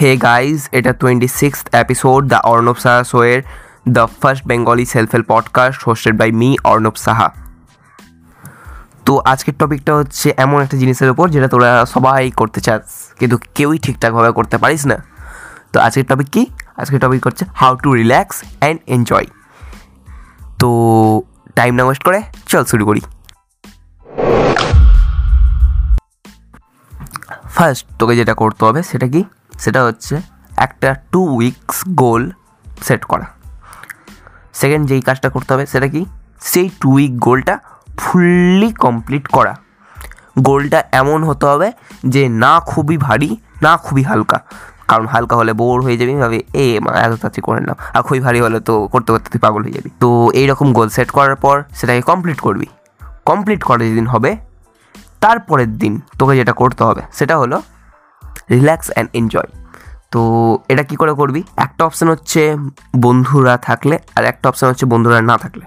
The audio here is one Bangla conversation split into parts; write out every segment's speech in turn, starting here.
হে গাইজ এটা twenty six episode the Arnab Saha শোয়ের the first Bengali self help podcast hosted by me Arnab Saha তো আজকের টপিকটা হচ্ছে এমন একটা জিনিসের ওপর যেটা তোরা সবাই করতে চাস, কিন্তু কেউই ঠিকঠাকভাবে করতে পারিস না। তো আজকের টপিক কি? আজকের টপিক হচ্ছে how to relax and enjoy তো টাইম না ওয়েস্ট করে, চল শুরু করি। ফার্স্ট তোকে যেটা করতে হবে সেটা কি? সেটা হচ্ছে একটা টু উইকস গোল সেট করা। সেকেন্ড যেই কাজটা করতে হবে সেটা কি? সেই টু উইক গোলটা ফুললি কমপ্লিট করা। গোলটা এমন হতে হবে যে না খুবই ভারী, না খুবই হালকা। কারণ হালকা হলে বোর হয়ে যাবি, ভাবে, এ এত তাড়াতাড়ি করে নিলাম। আর খুবই ভারী হলে তো করতে করতে তুই পাগল হয়ে যাবি। তো এইরকম গোল সেট করার পর সেটাকে কমপ্লিট করবি। কমপ্লিট করা যেদিন হবে, তারপরের দিন তোকে যেটা করতে হবে সেটা হলো রিল্যাক্স অ্যান্ড এনজয়। তো এটা কি করে করবি? একটা অপশান হচ্ছে বন্ধুরা থাকলে আর একটা অপশান হচ্ছে বন্ধুরা না থাকলে।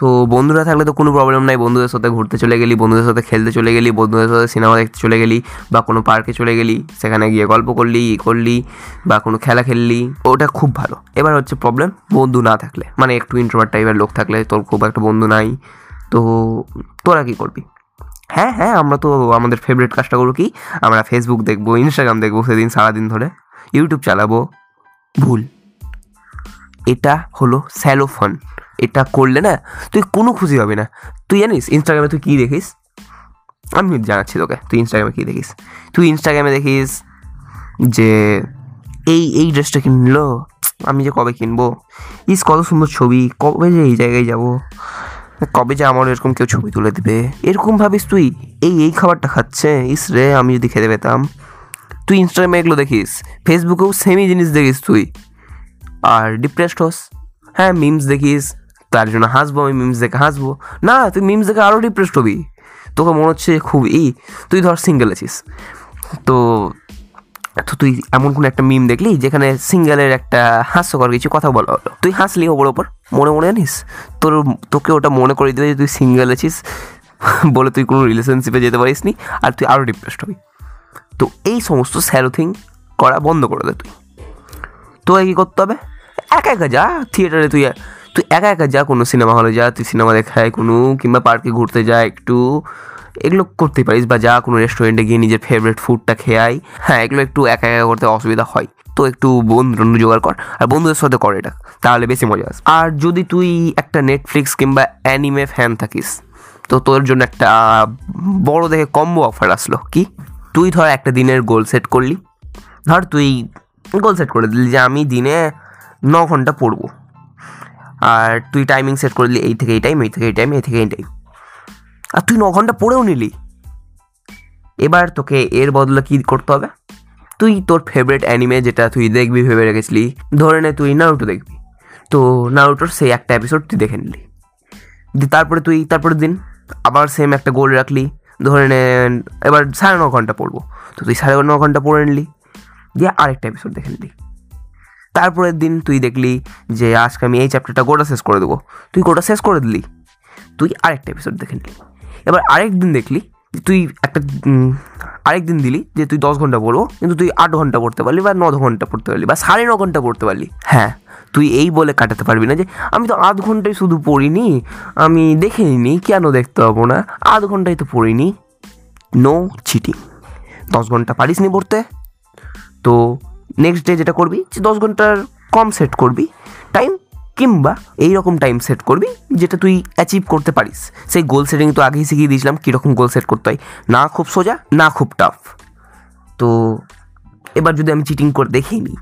তো বন্ধুরা থাকলে তো কোনো প্রবলেম নাই, বন্ধুদের সাথে ঘুরতে চলে গেলি, বন্ধুদের সাথে খেলতে চলে গেলি, বন্ধুদের সাথে সিনেমা দেখতে চলে গেলি বা কোনো পার্কে চলে গেলি, সেখানে গিয়ে গল্প করলি, ই করলি বা কোনো খেলা খেললি, ওটা খুব ভালো। এবার হচ্ছে প্রবলেম বন্ধু না থাকলে। মানে একটু ইন্ট্রোভার টাইপের লোক থাকলে তোর খুব একটা বন্ধু নাই। তো তোরা কী করবি? হ্যাঁ হ্যাঁ আমরা তো আমাদের ফেভারিট কাজটা করব কি? আমরা ফেসবুক দেখব ইনস্টাগ্রাম দেখব সেদিন সারাদিন ধরে। ইউটিউব চালাবো। ভুল। এটা হলো স্যালোফন এটা করলে না, তুই কোনো খুশি হবে না। তুই জানিস ইনস্টাগ্রামে তুই কী দেখিস? আমি জানাচ্ছি তোকে, তুই ইনস্টাগ্রামে কী দেখিস? তুই ইনস্টাগ্রামে দেখিস যে, এই এই ড্রেসটা কিনলো, আমি যে কবে কিনবো? ইস, কত সুন্দর ছবি, কবে যে এই জায়গায় যাব? কবে যে আমার এরকম কেউ ছবি তুলে দিবে? এরকম ভাবিস তুই? এই এই খাবারটা খাচ্ছে? ইস রে, আমি যদি খেতে পেতাম। তুই ইনস্টাগ্রামে এগুলো দেখিস। ফেসবুকেও সেমই জিনিস দেখিস তুই। আর ডিপ্রেসড হোস। হ্যাঁ মিমস দেখিস। তার জন্য হাসবো, আমি মিমস দেখে হাসবো। না, তুই মিমস দেখে আরও ডিপ্রেসড হবি। তোকে মনে হচ্ছে খুব ই তুই ধর সিঙ্গেল আছিস। তো তো তুই এমন কোনো একটা মিম দেখলি যেখানে সিঙ্গেলের একটা হাস্যকর কিছু কথা বলা হলো? তুই হাসলি ওপর ওপর? মনে মনে জানিস? তোর, তোকে ওটা মনে করে দেবে যে তুই সিঙ্গেল আছিস বলে তুই কোনো রিলেশনশিপে যেতে পারিস নি আর তুই আরও ডিপ্রেসড হবি। তো এই সমস্ত স্যারো থিং করা বন্ধ করে দে তুই। তোকে কী করতে হবে? একা একা যা থিয়েটারে তুই তুই একা একা যা কোনো সিনেমা হলে যা, তুই সিনেমা দেখায় কোনো কিংবা পার্কে ঘুরতে যা একটু। এগুলো করতেই পারিস বা যা কোনো রেস্টুরেন্টে গিয়ে নিজের ফেভারিট ফুডটা খেয়ে হ্যাঁ এগুলো একটু একা একা করতে অসুবিধা হয়। তো একটু বন্ধু জোগাড় কর আর বন্ধুদের সাথে কর এটা, তাহলে বেশি মজা আসে আর যদি তুই একটা নেটফ্লিক্স কিংবা অ্যানিমে ফ্যান থাকিস, তো তোর জন্য একটা বড় দেখে কম্বো অফার আসলো। কি? তুই ধর একটা দিনের গোল সেট করলি। ধর তুই গোল সেট করে দিলি যে আমি দিনে ন ঘণ্টা পড়ব। আর তুই টাইমিং সেট করে দিলি এই থেকে এই টাইম এই থেকে এই টাইম এই থেকে এই টাইম আর তুই ন ঘণ্টা পড়েও নিলি। এবার তোকে এর বদলে কী করতে হবে? তুই তোর ফেভারিট অ্যানিমে যেটা তুই দেখবি, ভেবে রেখেছিলি, ধরে নে তুই নারুটো দেখবি। তো নারুটোর সেই একটা এপিসোড তুই দেখে নিলি। তারপরে তুই, তারপরের দিন আবার সেম একটা গোল রাখলি, ধরে নে, এবার সাড়ে ন ঘণ্টা পড়ব। তো তুই সাড়ে ন ঘণ্টা পড়ে নিলি, দিয়ে আরেকটা এপিসোড দেখে নিলি। তারপরের দিন তুই দেখলি যে আজকে আমি এই চ্যাপ্টারটা গোটা শেষ করে দেবো। তুই গোটা শেষ করে দিলি, তুই আরেকটা এপিসোড দেখে নিলি। এবার আরেক দিন দেখলি তুই একটা আরেক দিন দিলি যে তুই দশ ঘণ্টা পড়ব, কিন্তু তুই আট ঘণ্টা পড়তে পারলি বা ন ঘণ্টা পড়তে পারলি বা সাড়ে ন ঘণ্টা পড়তে পারলি। হ্যাঁ তুই এই বলে কাটাতে পারবি না যে আমি তো আধ ঘন্টায় শুধু পড়িনি, আমি দেখে নিই কেন দেখতে পাবো না? আধ ঘন্টায় তো পড়িনি। নো চিটিং দশ ঘণ্টা পারিস নি পড়তে। তো নেক্সট ডে যেটা করবি, যে দশ ঘণ্টার কম সেট করবি। টাইম কিংবা এই রকম টাইম সেট করবি যেটা তুই অ্যাচিভ করতে পারিস। সেই গোল সেটিং তো আগেই শিখিয়ে দিয়েছিলাম কীরকম গোল সেট করতে হয়। না খুব সোজা, না খুব টাফ তো এবার যদি আমি চিটিং করে দেখিনি নিই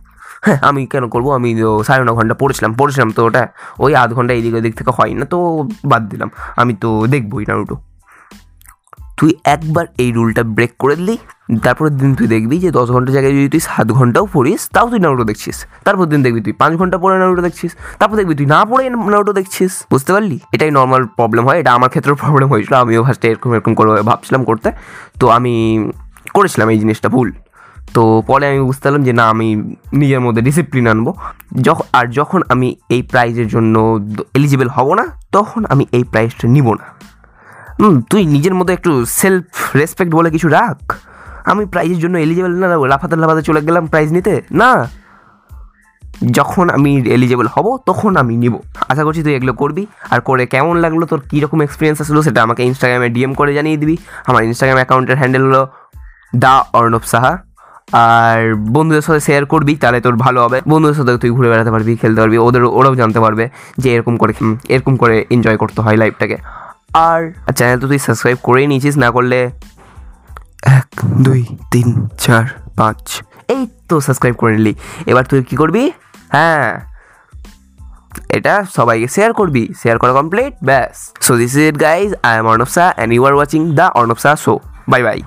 হ্যাঁ আমি কেন করব? আমি সাড়ে ন ঘণ্টা পড়েছিলাম পড়েছিলাম তো ওটা ওই আধ ঘণ্টা এদিক ওদিক থেকে হয় না, তো বাদ দিলাম। আমি তো দেখবোই না ওটো তুই একবার এই রুলটা ব্রেক করে দিলি, তারপরের দিন তুই দেখবি যে দশ ঘণ্টা জায়গায় যদি তুই সাত ঘন্টাও পড়িস, তাও তুই নাউটো দেখছিস। তারপর দিন দেখবি তুই পাঁচ ঘণ্টা পরে নাউটো দেখছিস। তারপর দেখবি তুই না পড়ে নাউটো দেখছিস। বুঝতে পারলি? এটাই নর্মাল প্রবলেম হয়। এটা আমার ক্ষেত্রেও প্রবলেম হয়েছিল। আমিও ফার্স্টে এরকম এরকম করে ভাবছিলাম করতে। তো আমি করেছিলাম এই জিনিসটা ভুল। তো পরে আমি বুঝতে পারলাম যে না, আমি নিজের মধ্যে ডিসিপ্লিন আনব। যখন আর যখন আমি এই প্রাইজের জন্য এলিজিবল হব না, তখন আমি এই প্রাইজটা নিব না। তুই নিজের মধ্যে একটু সেলফ রেসপেক্ট বলে কিছু রাখ। আমি প্রাইজের জন্য এলিজেবল না, লাফাতে লাফাতে চলে গেলাম প্রাইজ নিতে। না। যখন আমি এলিজেবল হব, তখন আমি নিব। আশা করছি তুই এগুলো করবি। আর করে কেমন লাগল, তোর কীরকম এক্সপিরিয়েন্স আসলো, সেটা আমাকে ইনস্টাগ্রামে ডিএম করে জানিয়ে দিবি। আমার ইনস্টাগ্রাম অ্যাকাউন্টের হ্যান্ডেল হলো দা অর্ণব সাহা। আর বন্ধুদের সাথে শেয়ার করবি, তাহলে তোর ভালো হবে। বন্ধুদের সাথে তুই ঘুরে বেড়াতে পারবি, খেলতে পারবি, ওদের, ওরাও জানতে পারবে যে এরকম করে এরকম করে এনজয় করতে হয় লাইফটাকে আর চ্যানেল তো তুই সাবস্ক্রাইব করেই নিয়েছিস, না করলে এক, দুই, তিন, চার, পাঁচ, এই তো সাবস্ক্রাইব করে নিলি। এবার তুই কি করবি? হ্যাঁ এটা সবাইকে শেয়ার করবি শেয়ার করা কমপ্লিট ব্যাস। So this is it guys I am Arnab Shah and you are watching the Arnab Shah show bye bye